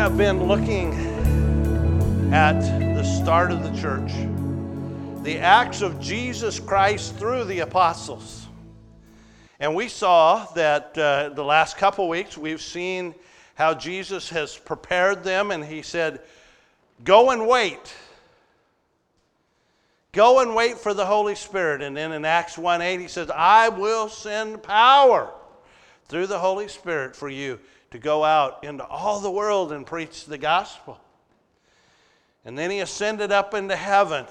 have been looking at the start of the church, the acts of Jesus Christ through the apostles. And we saw that uh, the last couple weeks we've seen how Jesus has prepared them, and he said, Go and wait. Go and wait for the Holy Spirit. And then in Acts 1 8, he says, I will send power through the Holy Spirit for you to go out into all the world and preach the gospel. And then he ascended up into heaven.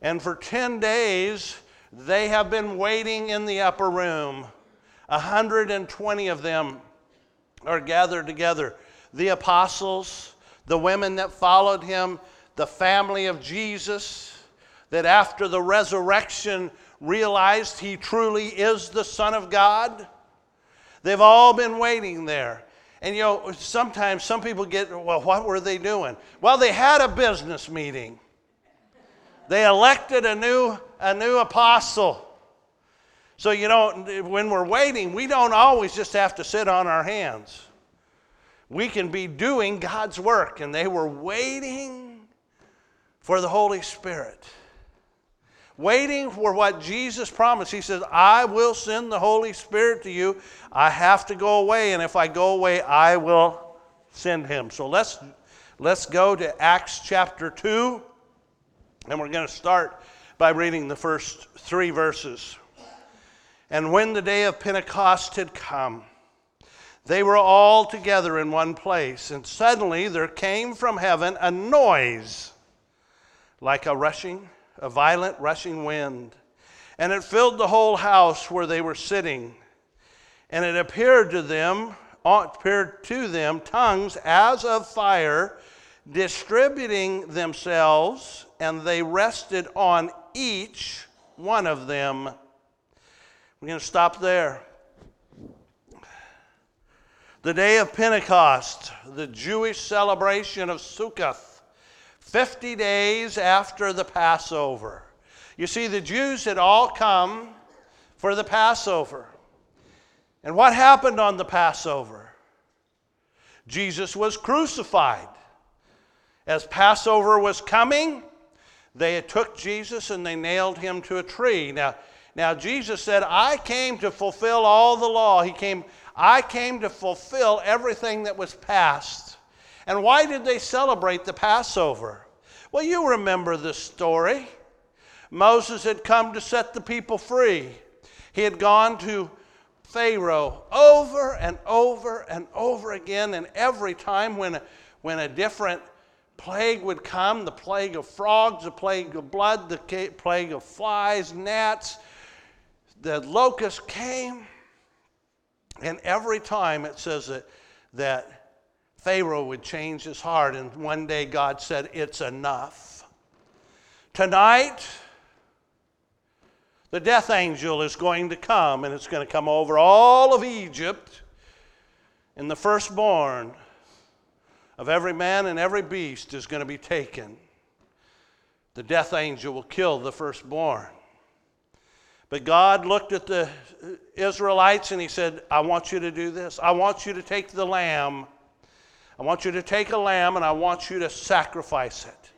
And for 10 days, they have been waiting in the upper room. 120 of them are gathered together. The apostles, the women that followed him, the family of Jesus, that after the resurrection realized he truly is the Son of God. They've all been waiting there. And you know, sometimes some people get, well, what were they doing? Well, they had a business meeting. They elected a new, a new apostle. So, you know, when we're waiting, we don't always just have to sit on our hands. We can be doing God's work. And they were waiting for the Holy Spirit waiting for what Jesus promised. He says, I will send the Holy Spirit to you. I have to go away, and if I go away, I will send him. So let's, let's go to Acts chapter 2, and we're going to start by reading the first three verses. And when the day of Pentecost had come, they were all together in one place, and suddenly there came from heaven a noise like a rushing a violent rushing wind, and it filled the whole house where they were sitting. And it appeared to them, uh, appeared to them tongues as of fire, distributing themselves, and they rested on each one of them. We're going to stop there. The day of Pentecost, the Jewish celebration of Sukkot 50 days after the Passover. You see, the Jews had all come for the Passover. And what happened on the Passover? Jesus was crucified. As Passover was coming, they took Jesus and they nailed him to a tree. Now, now Jesus said, I came to fulfill all the law. He came, I came to fulfill everything that was passed. And why did they celebrate the Passover? Well, you remember the story. Moses had come to set the people free. He had gone to Pharaoh over and over and over again, and every time when a, when a different plague would come the plague of frogs, the plague of blood, the plague of flies, gnats the locust came. And every time it says that, that Pharaoh would change his heart, and one day God said, It's enough. Tonight, the death angel is going to come, and it's going to come over all of Egypt, and the firstborn of every man and every beast is going to be taken. The death angel will kill the firstborn. But God looked at the Israelites and He said, I want you to do this. I want you to take the lamb I want you to take a lamb and I want you to sacrifice it.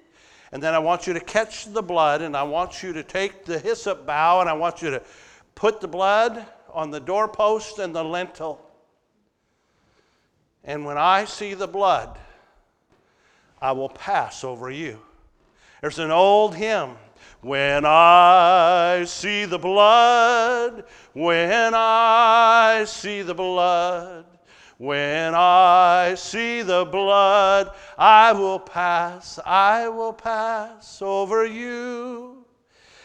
And then I want you to catch the blood and I want you to take the hyssop bough and I want you to put the blood on the doorpost and the lintel. And when I see the blood, I will pass over you. There's an old hymn. When I see the blood, when I see the blood, when I see the blood, I will pass, I will pass over you.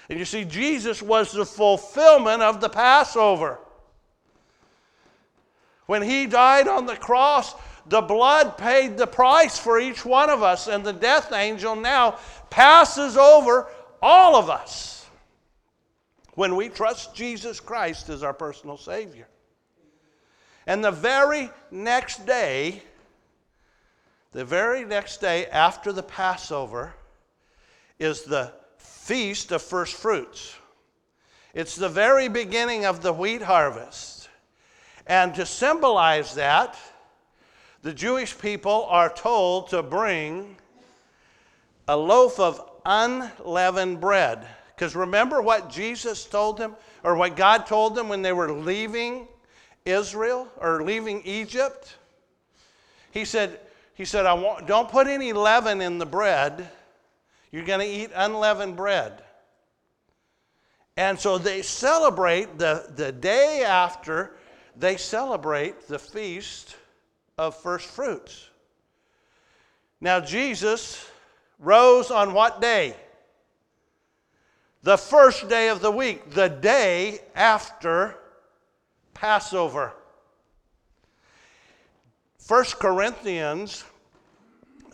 And you see, Jesus was the fulfillment of the Passover. When he died on the cross, the blood paid the price for each one of us, and the death angel now passes over all of us when we trust Jesus Christ as our personal Savior. And the very next day, the very next day after the Passover, is the Feast of First Fruits. It's the very beginning of the wheat harvest. And to symbolize that, the Jewish people are told to bring a loaf of unleavened bread. Because remember what Jesus told them, or what God told them when they were leaving Israel or leaving Egypt? He said, he said I want, Don't put any leaven in the bread. You're going to eat unleavened bread. And so they celebrate the, the day after, they celebrate the feast of first fruits. Now, Jesus rose on what day? The first day of the week, the day after Passover. 1 Corinthians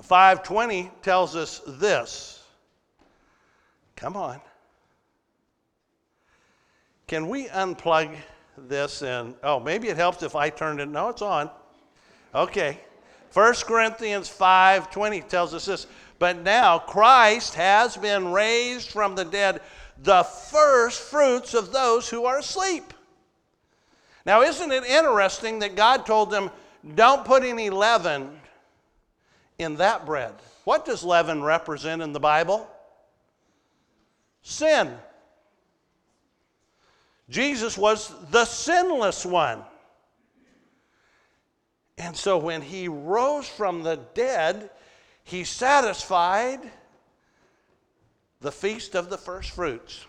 5:20 tells us this. Come on. Can we unplug this and oh, maybe it helps if I turned it. No, it's on. Okay. 1 Corinthians 5:20 tells us this. But now Christ has been raised from the dead, the first fruits of those who are asleep. Now, isn't it interesting that God told them, don't put any leaven in that bread? What does leaven represent in the Bible? Sin. Jesus was the sinless one. And so when he rose from the dead, he satisfied the feast of the first fruits.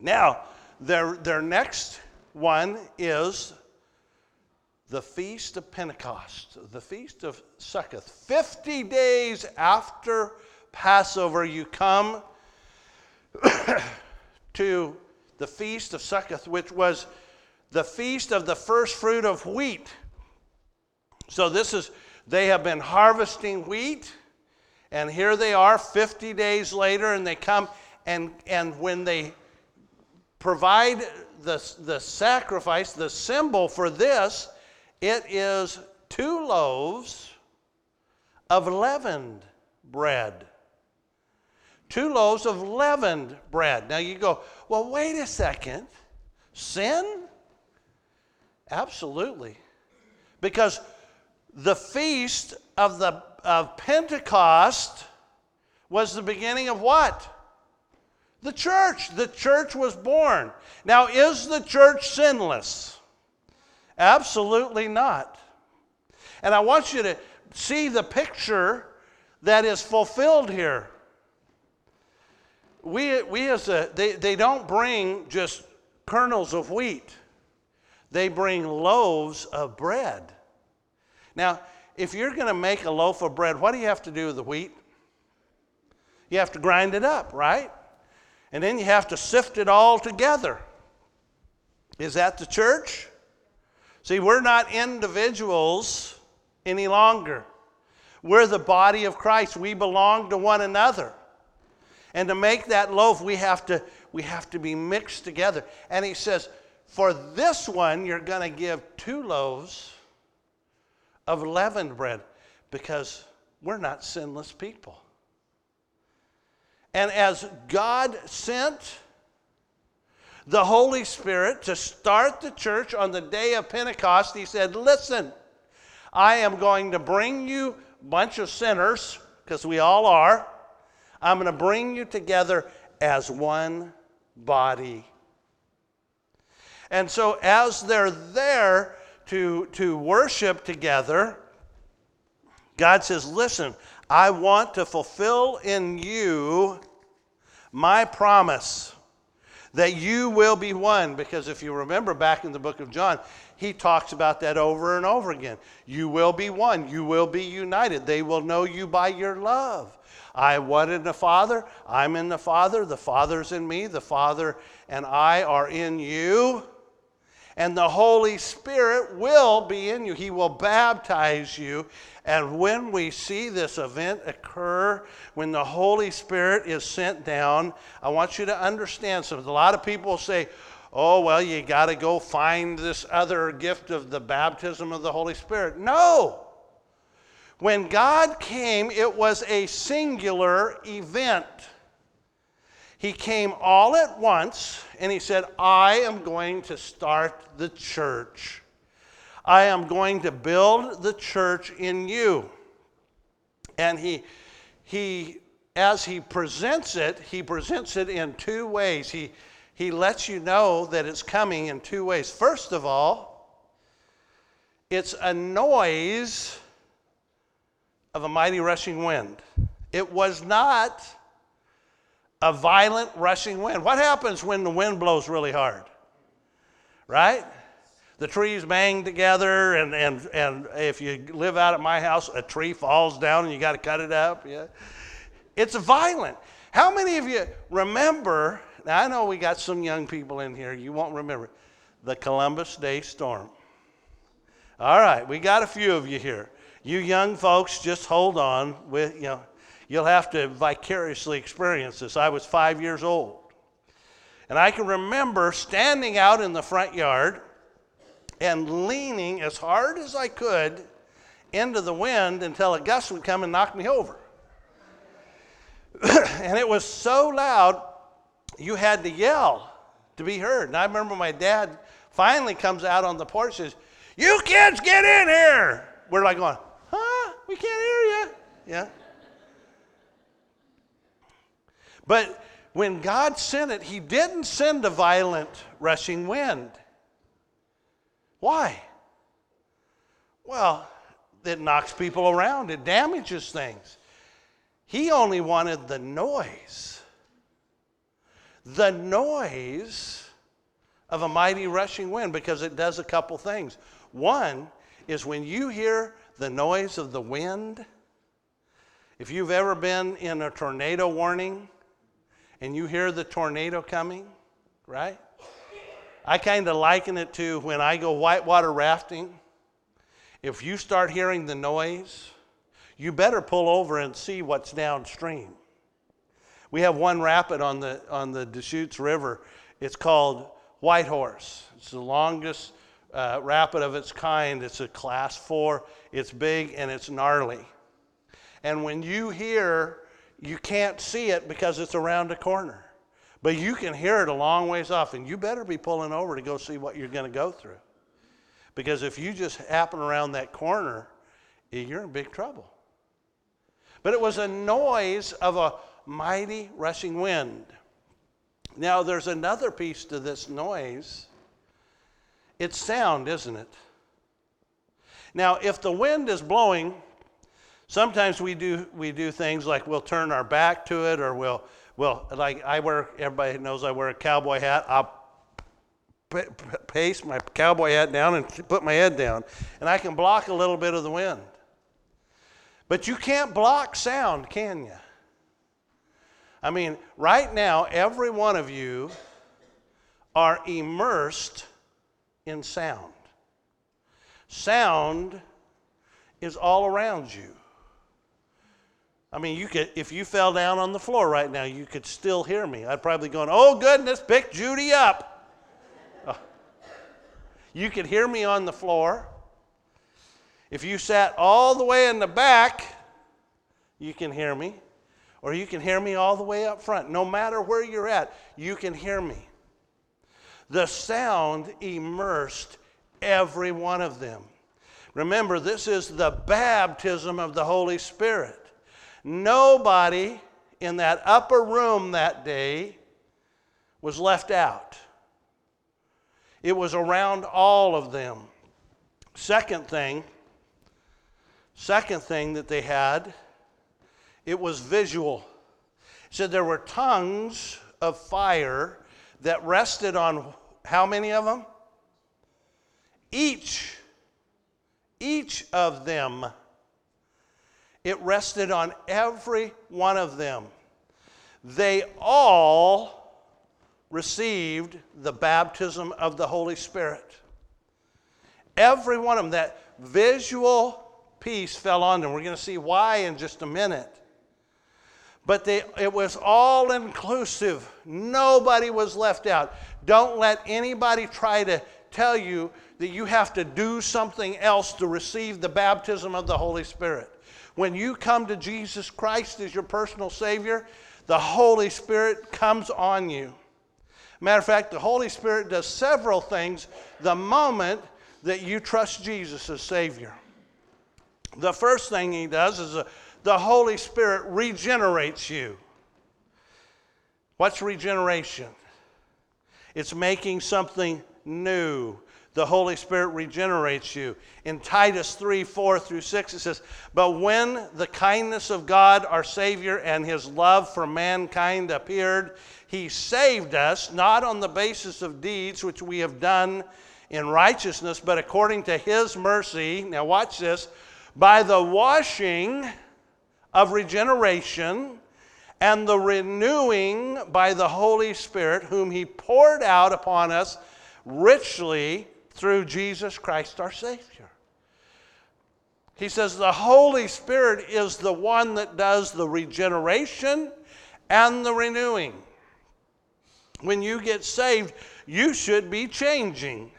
Now, their, their next one is the feast of Pentecost, the feast of Succoth. 50 days after Passover, you come to the feast of Succoth, which was the feast of the first fruit of wheat. So, this is, they have been harvesting wheat, and here they are 50 days later, and they come, and, and when they provide the, the sacrifice, the symbol for this, it is two loaves of leavened bread. Two loaves of leavened bread. Now you go, well, wait a second. Sin? Absolutely. Because the feast of, the, of Pentecost was the beginning of what? The church. The church was born. Now, is the church sinless? Absolutely not. And I want you to see the picture that is fulfilled here. We, we as a, they, they don't bring just kernels of wheat, they bring loaves of bread. Now, if you're going to make a loaf of bread, what do you have to do with the wheat? You have to grind it up, right? And then you have to sift it all together. Is that the church? See, we're not individuals any longer. We're the body of Christ. We belong to one another. And to make that loaf, we have to, we have to be mixed together. And he says, for this one, you're going to give two loaves of leavened bread because we're not sinless people. And as God sent the Holy Spirit to start the church on the day of Pentecost, He said, Listen, I am going to bring you a bunch of sinners, because we all are. I'm going to bring you together as one body. And so, as they're there to, to worship together, God says, Listen, I want to fulfill in you my promise that you will be one. Because if you remember back in the book of John, he talks about that over and over again. You will be one, you will be united. They will know you by your love. I was in the Father, I'm in the Father, the Father's in me, the Father and I are in you and the Holy Spirit will be in you. He will baptize you. And when we see this event occur, when the Holy Spirit is sent down, I want you to understand something. A lot of people say, oh, well, you got to go find this other gift of the baptism of the Holy Spirit. No. When God came, it was a singular event. He came all at once and he said, I am going to start the church. I am going to build the church in you. And he, he, as he presents it, he presents it in two ways. He, he lets you know that it's coming in two ways. First of all, it's a noise of a mighty rushing wind. It was not a violent rushing wind. What happens when the wind blows really hard? Right? The trees bang together, and, and, and if you live out at my house, a tree falls down and you got to cut it up. Yeah. It's violent. How many of you remember? Now, I know we got some young people in here, you won't remember the Columbus Day storm. All right, we got a few of you here. You young folks, just hold on. With you know, you'll have to vicariously experience this. I was five years old, and I can remember standing out in the front yard and leaning as hard as I could into the wind until a gust would come and knock me over. and it was so loud, you had to yell to be heard. And I remember my dad finally comes out on the porch and says, You kids, get in here. We're like going, Huh? We can't hear you. Yeah. But when God sent it, He didn't send a violent rushing wind. Why? Well, it knocks people around, it damages things. He only wanted the noise. The noise of a mighty rushing wind because it does a couple things. One is when you hear the noise of the wind, if you've ever been in a tornado warning and you hear the tornado coming, right? I kind of liken it to when I go whitewater rafting. If you start hearing the noise, you better pull over and see what's downstream. We have one rapid on the, on the Deschutes River. It's called White Horse. It's the longest uh, rapid of its kind. It's a class four. It's big and it's gnarly. And when you hear, you can't see it because it's around a corner. But you can hear it a long ways off, and you better be pulling over to go see what you're going to go through. Because if you just happen around that corner, eh, you're in big trouble. But it was a noise of a mighty rushing wind. Now, there's another piece to this noise. It's sound, isn't it? Now, if the wind is blowing, sometimes we do, we do things like we'll turn our back to it or we'll well, like I wear, everybody knows I wear a cowboy hat. I'll pace my cowboy hat down and put my head down, and I can block a little bit of the wind. But you can't block sound, can you? I mean, right now, every one of you are immersed in sound. Sound is all around you. I mean, you could, if you fell down on the floor right now, you could still hear me. I'd probably going, "Oh goodness, pick Judy up." Oh. You could hear me on the floor. If you sat all the way in the back, you can hear me, or you can hear me all the way up front. No matter where you're at, you can hear me. The sound immersed every one of them. Remember, this is the baptism of the Holy Spirit. Nobody in that upper room that day was left out. It was around all of them. Second thing, second thing that they had, it was visual. It said there were tongues of fire that rested on how many of them? Each, each of them it rested on every one of them. They all received the baptism of the Holy Spirit. Every one of them, that visual piece fell on them. We're going to see why in just a minute. But they, it was all inclusive. Nobody was left out. Don't let anybody try to tell you that you have to do something else to receive the baptism of the Holy Spirit. When you come to Jesus Christ as your personal Savior, the Holy Spirit comes on you. Matter of fact, the Holy Spirit does several things the moment that you trust Jesus as Savior, the first thing He does is uh, the Holy Spirit regenerates you. What's regeneration? It's making something new. The Holy Spirit regenerates you. In Titus 3 4 through 6, it says, But when the kindness of God, our Savior, and His love for mankind appeared, He saved us, not on the basis of deeds which we have done in righteousness, but according to His mercy. Now, watch this by the washing of regeneration and the renewing by the Holy Spirit, whom He poured out upon us richly through Jesus Christ our Savior. He says the Holy Spirit is the one that does the regeneration and the renewing. When you get saved, you should be changing.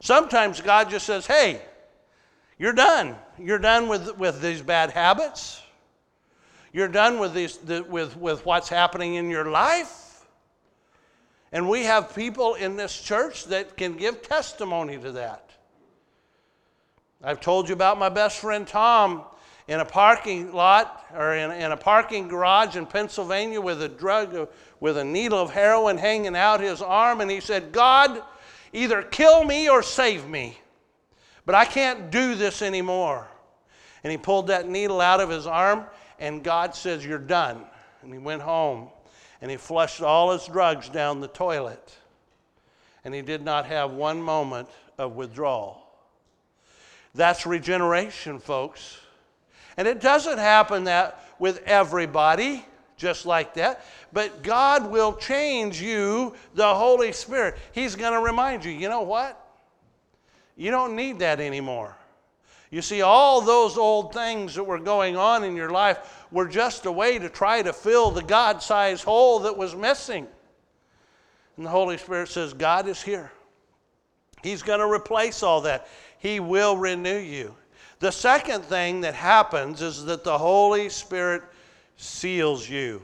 Sometimes God just says, hey, you're done. You're done with, with these bad habits. You're done with, these, the, with, with what's happening in your life. And we have people in this church that can give testimony to that. I've told you about my best friend Tom in a parking lot or in, in a parking garage in Pennsylvania with a drug, with a needle of heroin hanging out his arm. And he said, God, either kill me or save me, but I can't do this anymore. And he pulled that needle out of his arm and God says, You're done. And he went home and he flushed all his drugs down the toilet. And he did not have one moment of withdrawal. That's regeneration, folks. And it doesn't happen that with everybody, just like that. But God will change you, the Holy Spirit. He's going to remind you, you know what? You don't need that anymore. You see, all those old things that were going on in your life were just a way to try to fill the God sized hole that was missing. And the Holy Spirit says, God is here. He's going to replace all that, He will renew you. The second thing that happens is that the Holy Spirit seals you.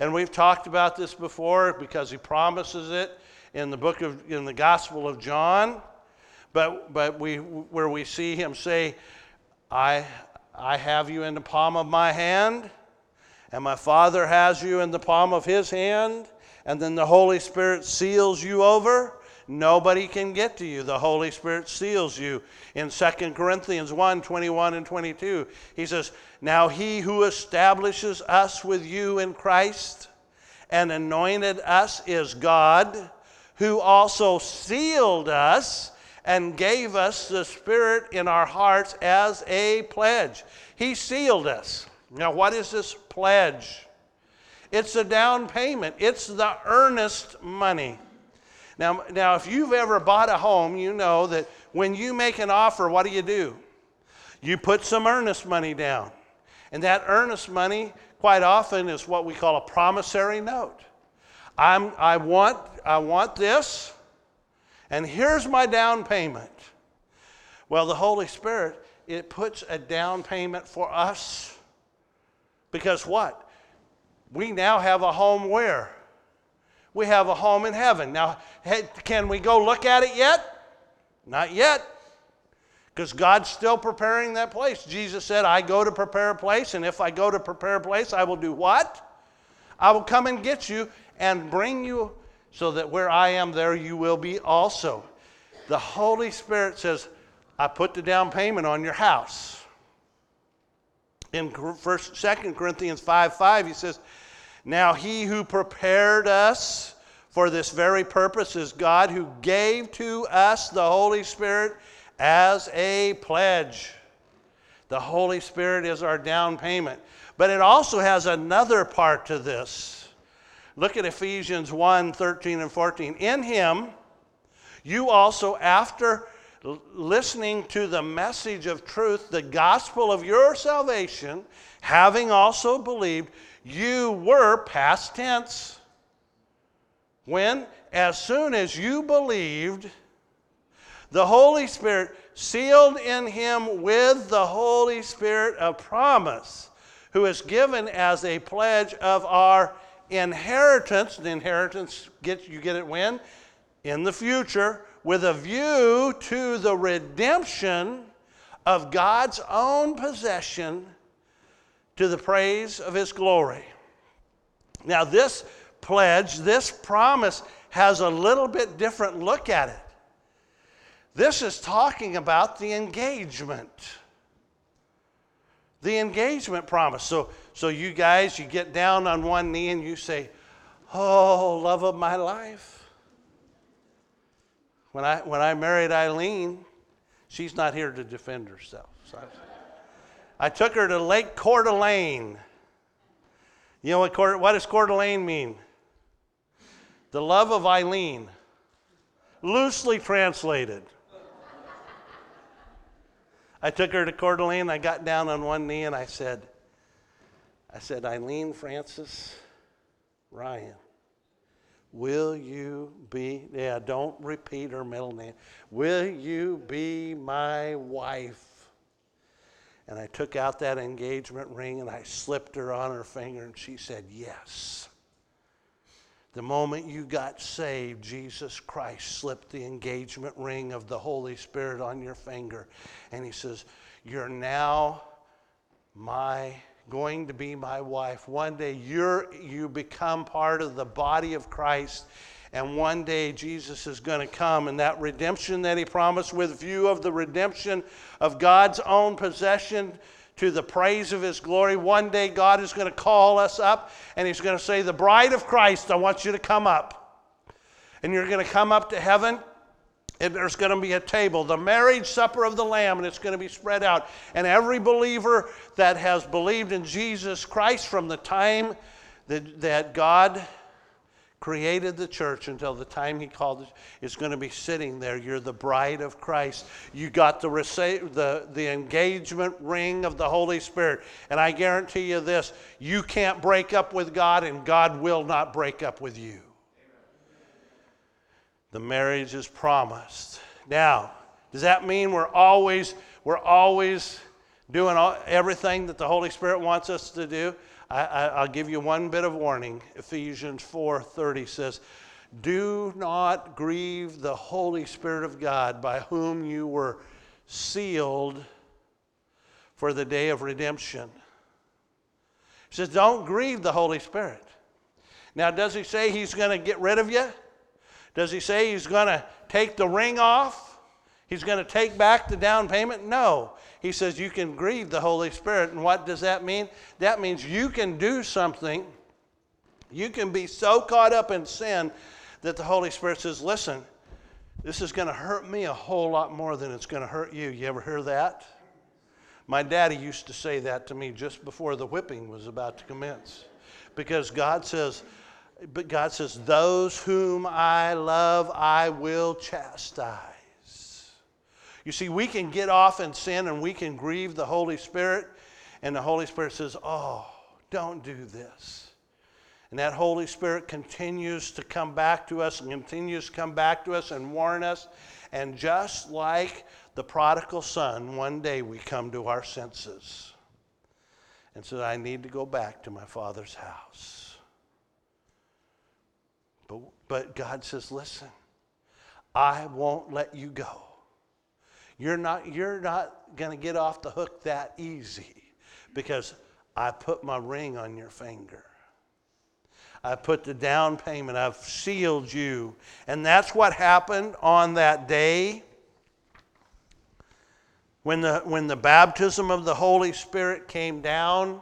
And we've talked about this before because He promises it in the book of, in the Gospel of John but, but we, where we see him say, I, I have you in the palm of my hand, and my Father has you in the palm of his hand, and then the Holy Spirit seals you over. Nobody can get to you. The Holy Spirit seals you. In 2 Corinthians 1 21 and 22, he says, Now he who establishes us with you in Christ and anointed us is God, who also sealed us and gave us the Spirit in our hearts as a pledge. He sealed us. Now, what is this pledge? It's a down payment, it's the earnest money. Now, now, if you've ever bought a home, you know that when you make an offer, what do you do? You put some earnest money down. And that earnest money, quite often, is what we call a promissory note. I'm, I, want, I want this, and here's my down payment. Well, the Holy Spirit, it puts a down payment for us. Because what? We now have a home where? We have a home in heaven. Now, can we go look at it yet? Not yet. Because God's still preparing that place. Jesus said, I go to prepare a place, and if I go to prepare a place, I will do what? I will come and get you and bring you so that where I am, there you will be also. The Holy Spirit says, I put the down payment on your house. In first, Second Corinthians 5 5, he says, Now he who prepared us for this very purpose is God who gave to us the Holy Spirit as a pledge. The Holy Spirit is our down payment. But it also has another part to this. Look at Ephesians 1 13 and 14. In him, you also, after listening to the message of truth, the gospel of your salvation, having also believed, you were past tense. When? As soon as you believed, the Holy Spirit sealed in him with the Holy Spirit of promise, who is given as a pledge of our inheritance, the inheritance get you get it when? in the future with a view to the redemption of God's own possession to the praise of his glory. Now, this pledge, this promise, has a little bit different look at it. This is talking about the engagement. The engagement promise. So, so you guys, you get down on one knee and you say, Oh, love of my life. When I, when I married Eileen, she's not here to defend herself. So I, I took her to Lake Coeur d'Alene. You know what, what does Coeur d'Alene mean? The love of Eileen, loosely translated. I took her to Coeur d'Alene. I got down on one knee and I said, I said, Eileen Francis Ryan, will you be, yeah, don't repeat her middle name. Will you be my wife? And I took out that engagement ring and I slipped her on her finger and she said, yes. The moment you got saved, Jesus Christ slipped the engagement ring of the Holy Spirit on your finger. And he says, You're now my going to be my wife. One day you're you become part of the body of Christ. And one day Jesus is going to come, and that redemption that he promised, with view of the redemption of God's own possession to the praise of his glory. One day God is going to call us up and he's going to say, The bride of Christ, I want you to come up. And you're going to come up to heaven. And there's going to be a table, the marriage supper of the Lamb, and it's going to be spread out. And every believer that has believed in Jesus Christ from the time that, that God created the church until the time he called it is going to be sitting there. You're the bride of christ. You got the, the, the engagement ring of the holy spirit. And i guarantee you this you can't break up with god and god will not break up with you the marriage is promised now does that mean we're always we're always doing all, everything that the holy spirit wants us to do I, will give you one bit of warning. Ephesians 4:30 says, "Do not grieve the Holy Spirit of God, by whom you were sealed for the day of redemption." He says, "Don't grieve the Holy Spirit." Now, does he say he's going to get rid of you? Does he say he's going to take the ring off? He's going to take back the down payment? No he says you can grieve the Holy Spirit. And what does that mean? That means you can do something, you can be so caught up in sin that the Holy Spirit says, listen, this is going to hurt me a whole lot more than it's going to hurt you. You ever hear that? My daddy used to say that to me just before the whipping was about to commence. Because God says, but God says, those whom I love, I will chastise. You see, we can get off in sin and we can grieve the Holy Spirit, and the Holy Spirit says, Oh, don't do this. And that Holy Spirit continues to come back to us and continues to come back to us and warn us. And just like the prodigal son, one day we come to our senses and said, I need to go back to my father's house. But, but God says, Listen, I won't let you go you're not, you're not going to get off the hook that easy because I put my ring on your finger. I put the down payment. I've sealed you. And that's what happened on that day when the, when the baptism of the Holy Spirit came down.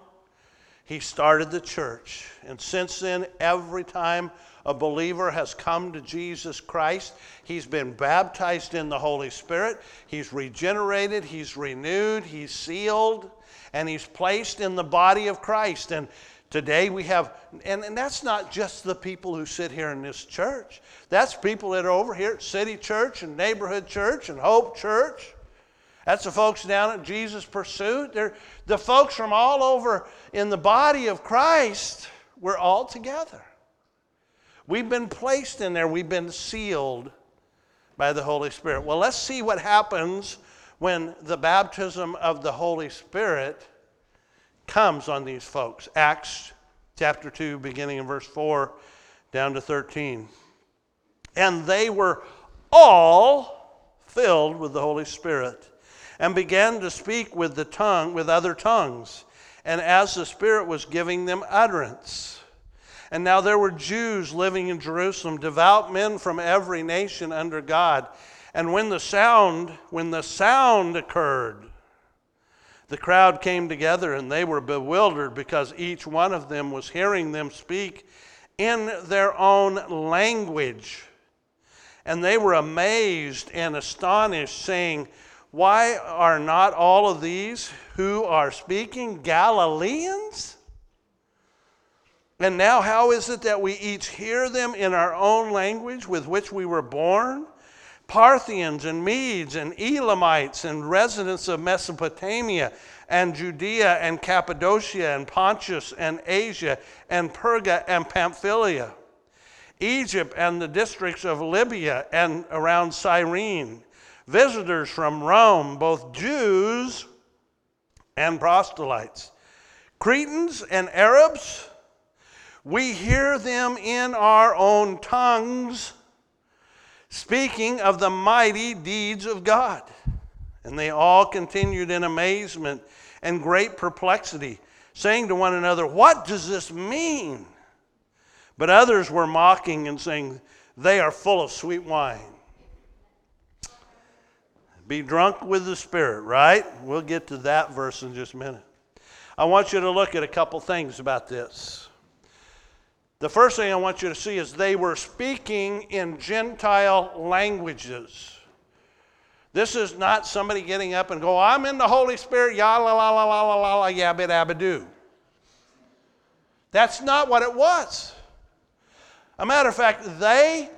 He started the church. And since then, every time a believer has come to Jesus Christ, he's been baptized in the Holy Spirit, he's regenerated, he's renewed, he's sealed, and he's placed in the body of Christ. And today we have, and, and that's not just the people who sit here in this church, that's people that are over here at City Church and Neighborhood Church and Hope Church. That's the folks down at Jesus Pursuit. They're the folks from all over in the body of Christ. We're all together. We've been placed in there, we've been sealed by the Holy Spirit. Well, let's see what happens when the baptism of the Holy Spirit comes on these folks. Acts chapter 2, beginning in verse 4 down to 13. And they were all filled with the Holy Spirit and began to speak with the tongue with other tongues and as the spirit was giving them utterance and now there were Jews living in Jerusalem devout men from every nation under God and when the sound when the sound occurred the crowd came together and they were bewildered because each one of them was hearing them speak in their own language and they were amazed and astonished, saying, Why are not all of these who are speaking Galileans? And now, how is it that we each hear them in our own language with which we were born? Parthians and Medes and Elamites and residents of Mesopotamia and Judea and Cappadocia and Pontus and Asia and Perga and Pamphylia Egypt and the districts of Libya and around Cyrene, visitors from Rome, both Jews and proselytes, Cretans and Arabs. We hear them in our own tongues speaking of the mighty deeds of God. And they all continued in amazement and great perplexity, saying to one another, What does this mean? But others were mocking and saying, They are full of sweet wine. Be drunk with the Spirit, right? We'll get to that verse in just a minute. I want you to look at a couple things about this. The first thing I want you to see is they were speaking in Gentile languages. This is not somebody getting up and go, I'm in the Holy Spirit, ya la la la la la la la, yabba dabba doo. That's not what it was. A matter of fact, they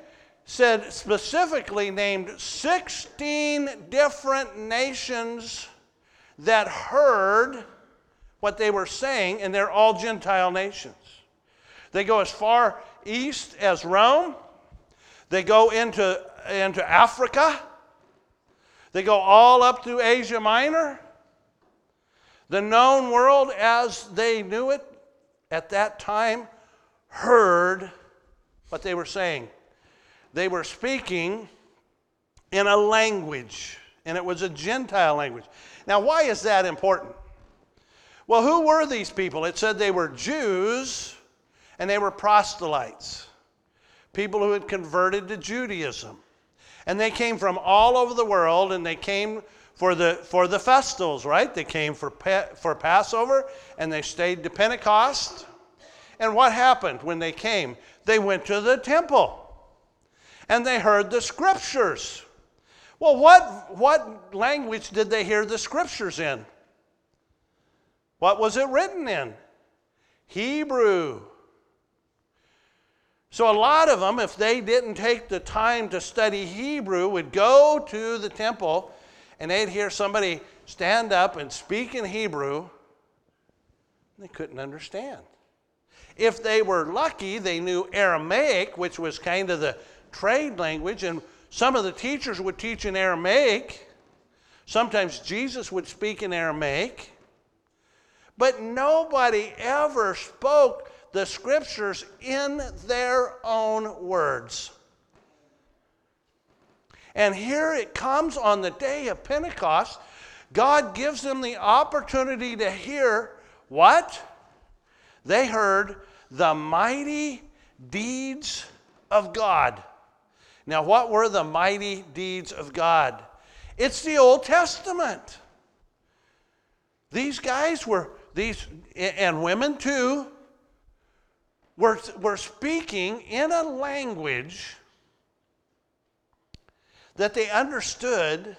said specifically named 16 different nations that heard what they were saying, and they're all Gentile nations. They go as far east as Rome, they go into, into Africa, they go all up through Asia Minor. The known world as they knew it at that time heard what they were saying. They were speaking in a language, and it was a Gentile language. Now, why is that important? Well, who were these people? It said they were Jews and they were proselytes, people who had converted to Judaism. And they came from all over the world and they came for the, for the festivals, right? They came for, for Passover and they stayed to Pentecost. And what happened when they came? They went to the temple and they heard the scriptures. Well, what, what language did they hear the scriptures in? What was it written in? Hebrew. So, a lot of them, if they didn't take the time to study Hebrew, would go to the temple and they'd hear somebody stand up and speak in Hebrew. They couldn't understand. If they were lucky, they knew Aramaic, which was kind of the trade language, and some of the teachers would teach in Aramaic. Sometimes Jesus would speak in Aramaic. But nobody ever spoke the scriptures in their own words. And here it comes on the day of Pentecost. God gives them the opportunity to hear what? They heard the mighty deeds of God. Now, what were the mighty deeds of God? It's the Old Testament. These guys were, these, and women too, were, were speaking in a language that they understood.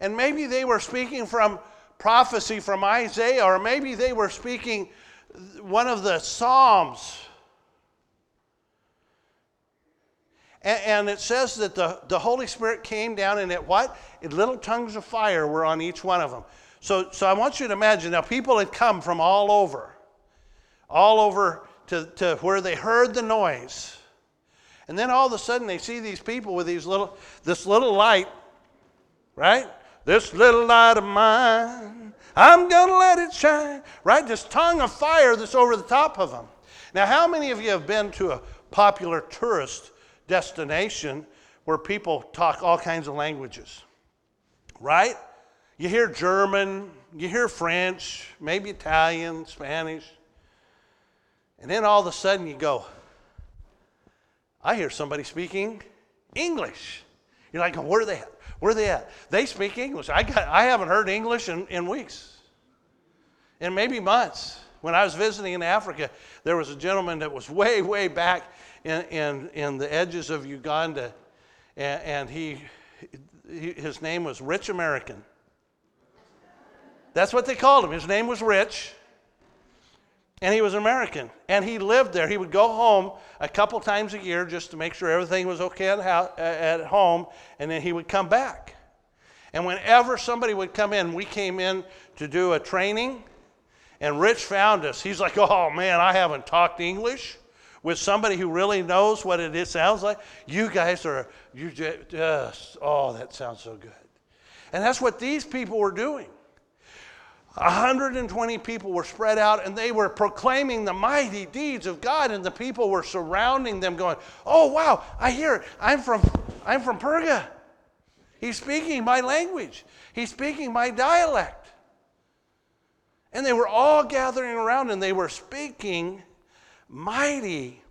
And maybe they were speaking from prophecy from Isaiah, or maybe they were speaking one of the Psalms. And, it says that the, the Holy Spirit came down and it what? In little tongues of fire were on each one of them. So, so I want you to imagine now people had come from all over, all over to, to where they heard the noise. And then all of a sudden they see these people with these little, this little light, right? This little light of mine, I'm to let it shine. Right? This tongue of fire that's over the top of them. Now, how many of you have been to a popular tourist destination where people talk all kinds of languages, right? You hear German, you hear French, maybe Italian, Spanish, and then all of a sudden you go, I hear somebody speaking English. You're like, where are they at? Where are they at? They speak English. I, got, I haven't heard English in, in weeks, in maybe months. When I was visiting in Africa, there was a gentleman that was way, way back in, in, in the edges of Uganda, and, and he, he, his name was Rich American. That's what they called him. His name was Rich, and he was American. And he lived there. He would go home a couple times a year just to make sure everything was okay at, home, and then he would come back. And whenever somebody would come in, we came in to do a training and Rich found us. He's like, oh man, I haven't talked English with somebody who really knows what it sounds like. You guys are, you just, oh, that sounds so good. And that's what these people were doing. 120 people were spread out and they were proclaiming the mighty deeds of God, and the people were surrounding them, going, Oh, wow, I hear it. I'm from, I'm from Perga. He's speaking my language, he's speaking my dialect. And they were all gathering around and they were speaking mighty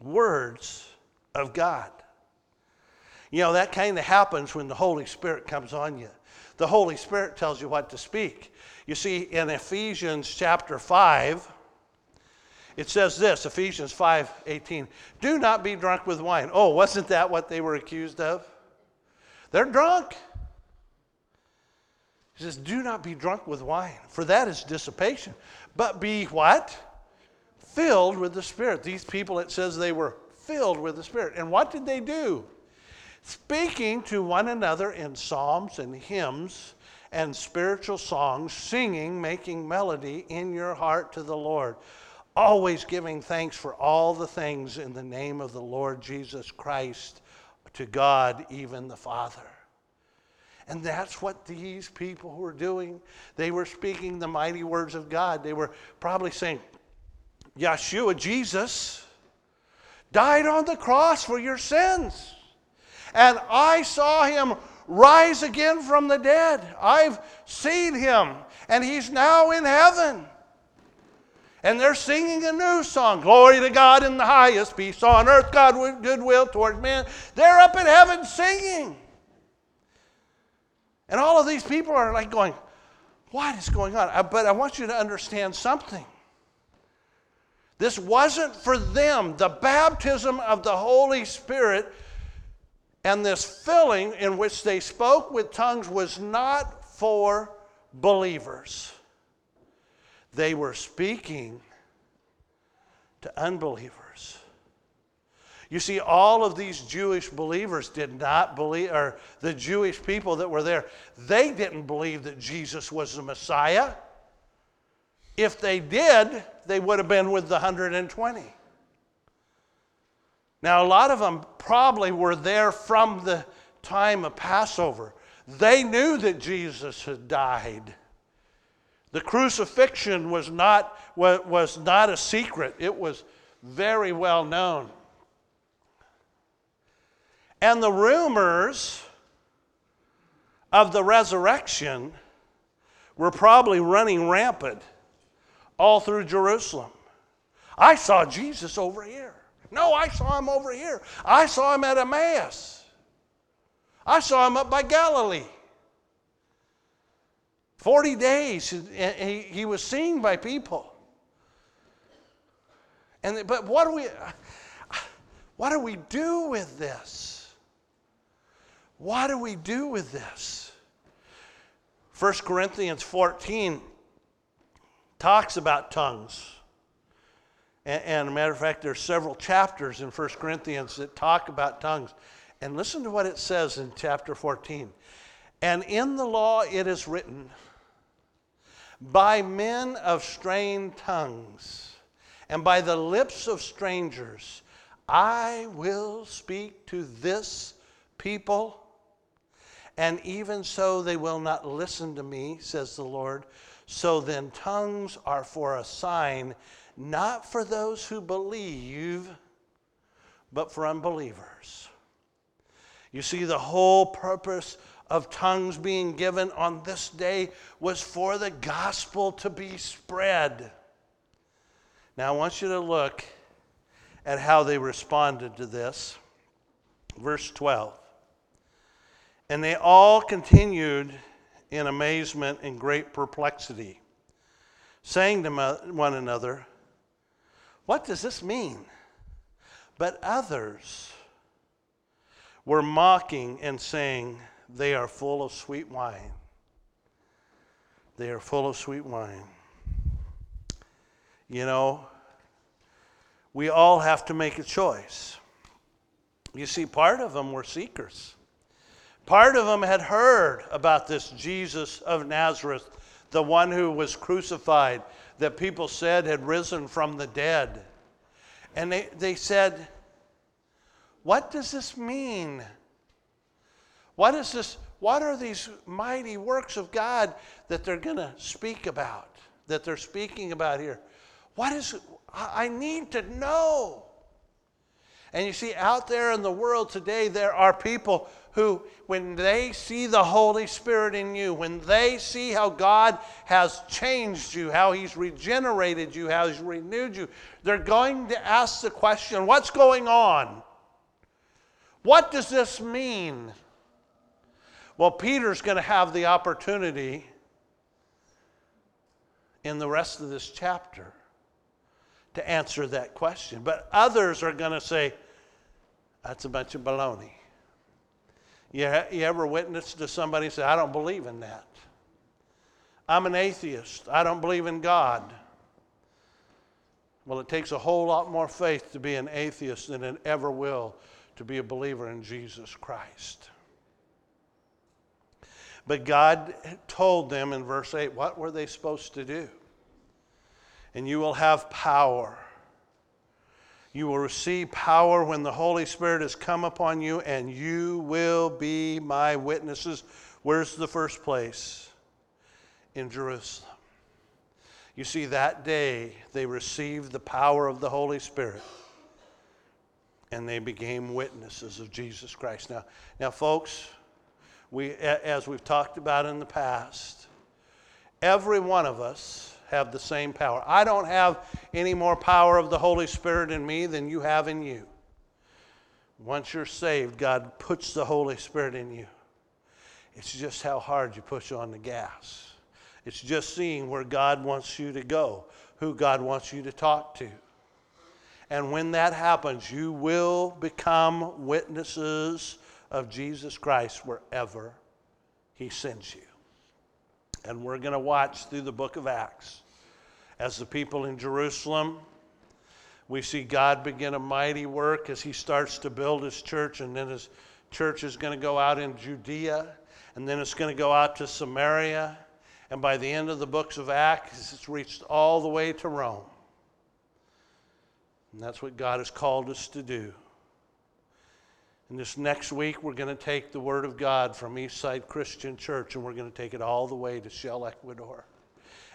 words of God. You know, that kind of happens when the Holy Spirit comes on you. The Holy Spirit tells you what to speak. You see, in Ephesians chapter 5, it says this Ephesians 5 18, do not be drunk with wine. Oh, wasn't that what they were accused of? They're drunk. He says, Do not be drunk with wine, for that is dissipation. But be what? Filled with the Spirit. These people, it says they were filled with the Spirit. And what did they do? Speaking to one another in psalms and hymns and spiritual songs, singing, making melody in your heart to the Lord, always giving thanks for all the things in the name of the Lord Jesus Christ to God, even the Father. And that's what these people were doing. They were speaking the mighty words of God. They were probably saying, Yeshua, Jesus, died on the cross for your sins. And I saw him rise again from the dead. I've seen him, and he's now in heaven. And they're singing a new song Glory to God in the highest, peace on earth, God with goodwill towards men. They're up in heaven singing. And all of these people are like going, What is going on? Uh, but I want you to understand something. This wasn't for them. The baptism of the Holy Spirit and this filling in which they spoke with tongues was not for believers. They were speaking to unbelievers. You see, all of these Jewish believers did not believe, or the Jewish people that were there, they didn't believe that Jesus was the Messiah. If they did, they would have been with the 120. Now, a lot of them probably were there from the time of Passover. They knew that Jesus had died. The crucifixion was not, was not a secret, it was very well known. And the rumors of the resurrection were probably running rampant all through Jerusalem. I saw Jesus over here. No, I saw him over here. I saw him at Emmaus. I saw him up by Galilee. 40 days, he, he was seen by people. And, but what do we, what do we do with this? What do we do with this? 1 Corinthians 14 talks about tongues. And, and a matter of fact, there's several chapters in 1 Corinthians that talk about tongues. And listen to what it says in chapter 14. And in the law it is written, by men of strained tongues and by the lips of strangers, I will speak to this people and even so they will not listen to me, says the Lord. So then, tongues are for a sign, not for those who believe, but for unbelievers. You see, the whole purpose of tongues being given on this day was for the gospel to be spread. Now, I want you to look at how they responded to this. Verse 12. And they all continued in amazement and great perplexity, saying to one another, What does this mean? But others were mocking and saying, They are full of sweet wine. They are full of sweet wine. You know, we all have to make a choice. You see, part of them were seekers. Part of them had heard about this Jesus of Nazareth, the one who was crucified, that people said had risen from the dead. And they, they said, What does this mean? What is this? What are these mighty works of God that they're going to speak about, that they're speaking about here? What is? I need to know. And you see, out there in the world today, there are people who, when they see the Holy Spirit in you, when they see how God has changed you, how He's regenerated you, how He's renewed you, they're going to ask the question what's going on? What does this mean? Well, Peter's going to have the opportunity in the rest of this chapter to answer that question. But others are going to say, that's a bunch of baloney. You, you ever witnessed to somebody say, I don't believe in that? I'm an atheist. I don't believe in God. Well, it takes a whole lot more faith to be an atheist than it ever will to be a believer in Jesus Christ. But God told them in verse 8 what were they supposed to do? and you will have power. You will receive power when the Holy Spirit has come upon you, and you will be my witnesses. Where's the first place? In Jerusalem. You see, that day they received the power of the Holy Spirit and they became witnesses of Jesus Christ. Now, now folks, we, as we've talked about in the past, every one of us have the same power. I don't have any more power of the Holy Spirit in me than you have in you. Once you're saved, God puts the Holy Spirit in you. It's just how hard you push on the gas. It's just seeing where God wants you to go, who God wants you to talk to. And when that happens, you will become witnesses of Jesus Christ wherever He sends you. And we're going to watch through the book of Acts as the people in Jerusalem. We see God begin a mighty work as he starts to build his church, and then his church is going to go out in Judea, and then it's going to go out to Samaria. And by the end of the books of Acts, it's reached all the way to Rome. And that's what God has called us to do. And this next week, we're going to take the Word of God from Eastside Christian Church and we're going to take it all the way to Shell, Ecuador.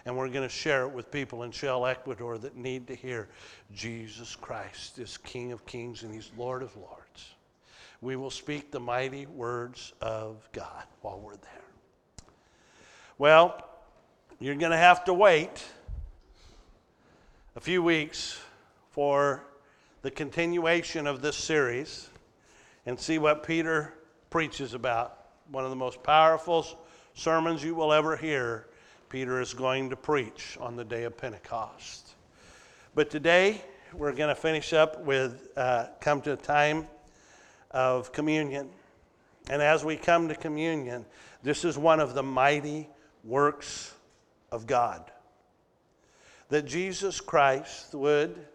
And we're going to share it with people in Shell, Ecuador that need to hear Jesus Christ is King of Kings and He's Lord of Lords. We will speak the mighty words of God while we're there. Well, you're going to have to wait a few weeks for the continuation of this series and see what Peter preaches about. One of the most powerful sermons you will ever hear, Peter is going to preach on the day of Pentecost. But today, we're going to finish up with, uh, come to a time of communion. And as we come to communion, this is one of the mighty works of God. That Jesus Christ would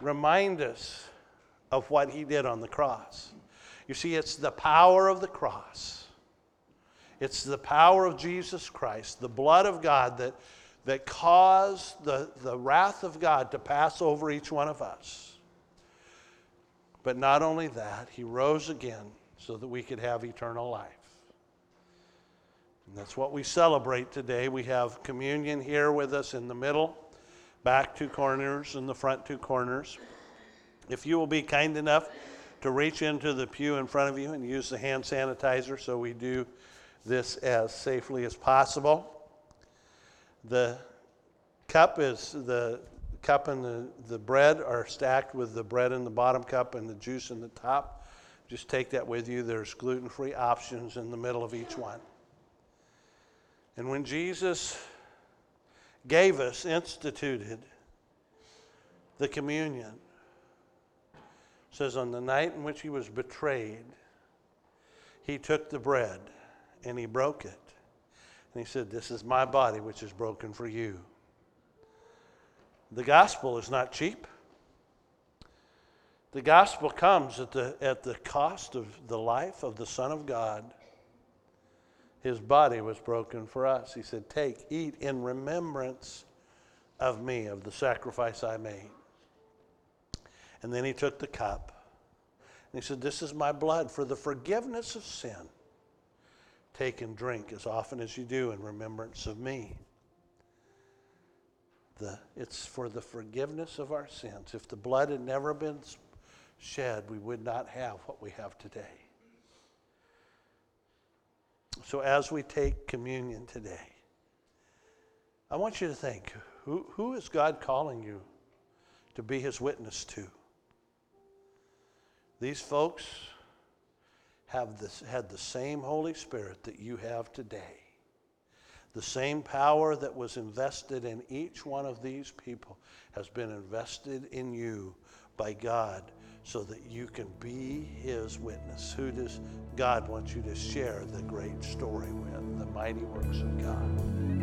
remind us of what he did on the cross. You see, it's the power of the cross. It's the power of Jesus Christ, the blood of God that, that caused the, the wrath of God to pass over each one of us. But not only that, he rose again so that we could have eternal life. And that's what we celebrate today. We have communion here with us in the middle, back two corners, and the front two corners. If you will be kind enough to reach into the pew in front of you and use the hand sanitizer so we do this as safely as possible. The cup is the cup and the, the bread are stacked with the bread in the bottom cup and the juice in the top. Just take that with you. There's gluten free options in the middle of each one. And when Jesus gave us, instituted the communion, says on the night in which he was betrayed, he took the bread and he broke it. And he said, This is my body, which is broken for you. The gospel is not cheap. The gospel comes at the, at the cost of the life of the Son of God. His body was broken for us. He said, Take, eat in remembrance of me, of the sacrifice I made. And then he took the cup and he said, This is my blood for the forgiveness of sin. Take and drink as often as you do in remembrance of me. The, it's for the forgiveness of our sins. If the blood had never been shed, we would not have what we have today. So, as we take communion today, I want you to think who, who is God calling you to be his witness to? These folks have this, had the same Holy Spirit that you have today. The same power that was invested in each one of these people has been invested in you by God so that you can be his witness. Who does God want you to share the great story with? The mighty works of God.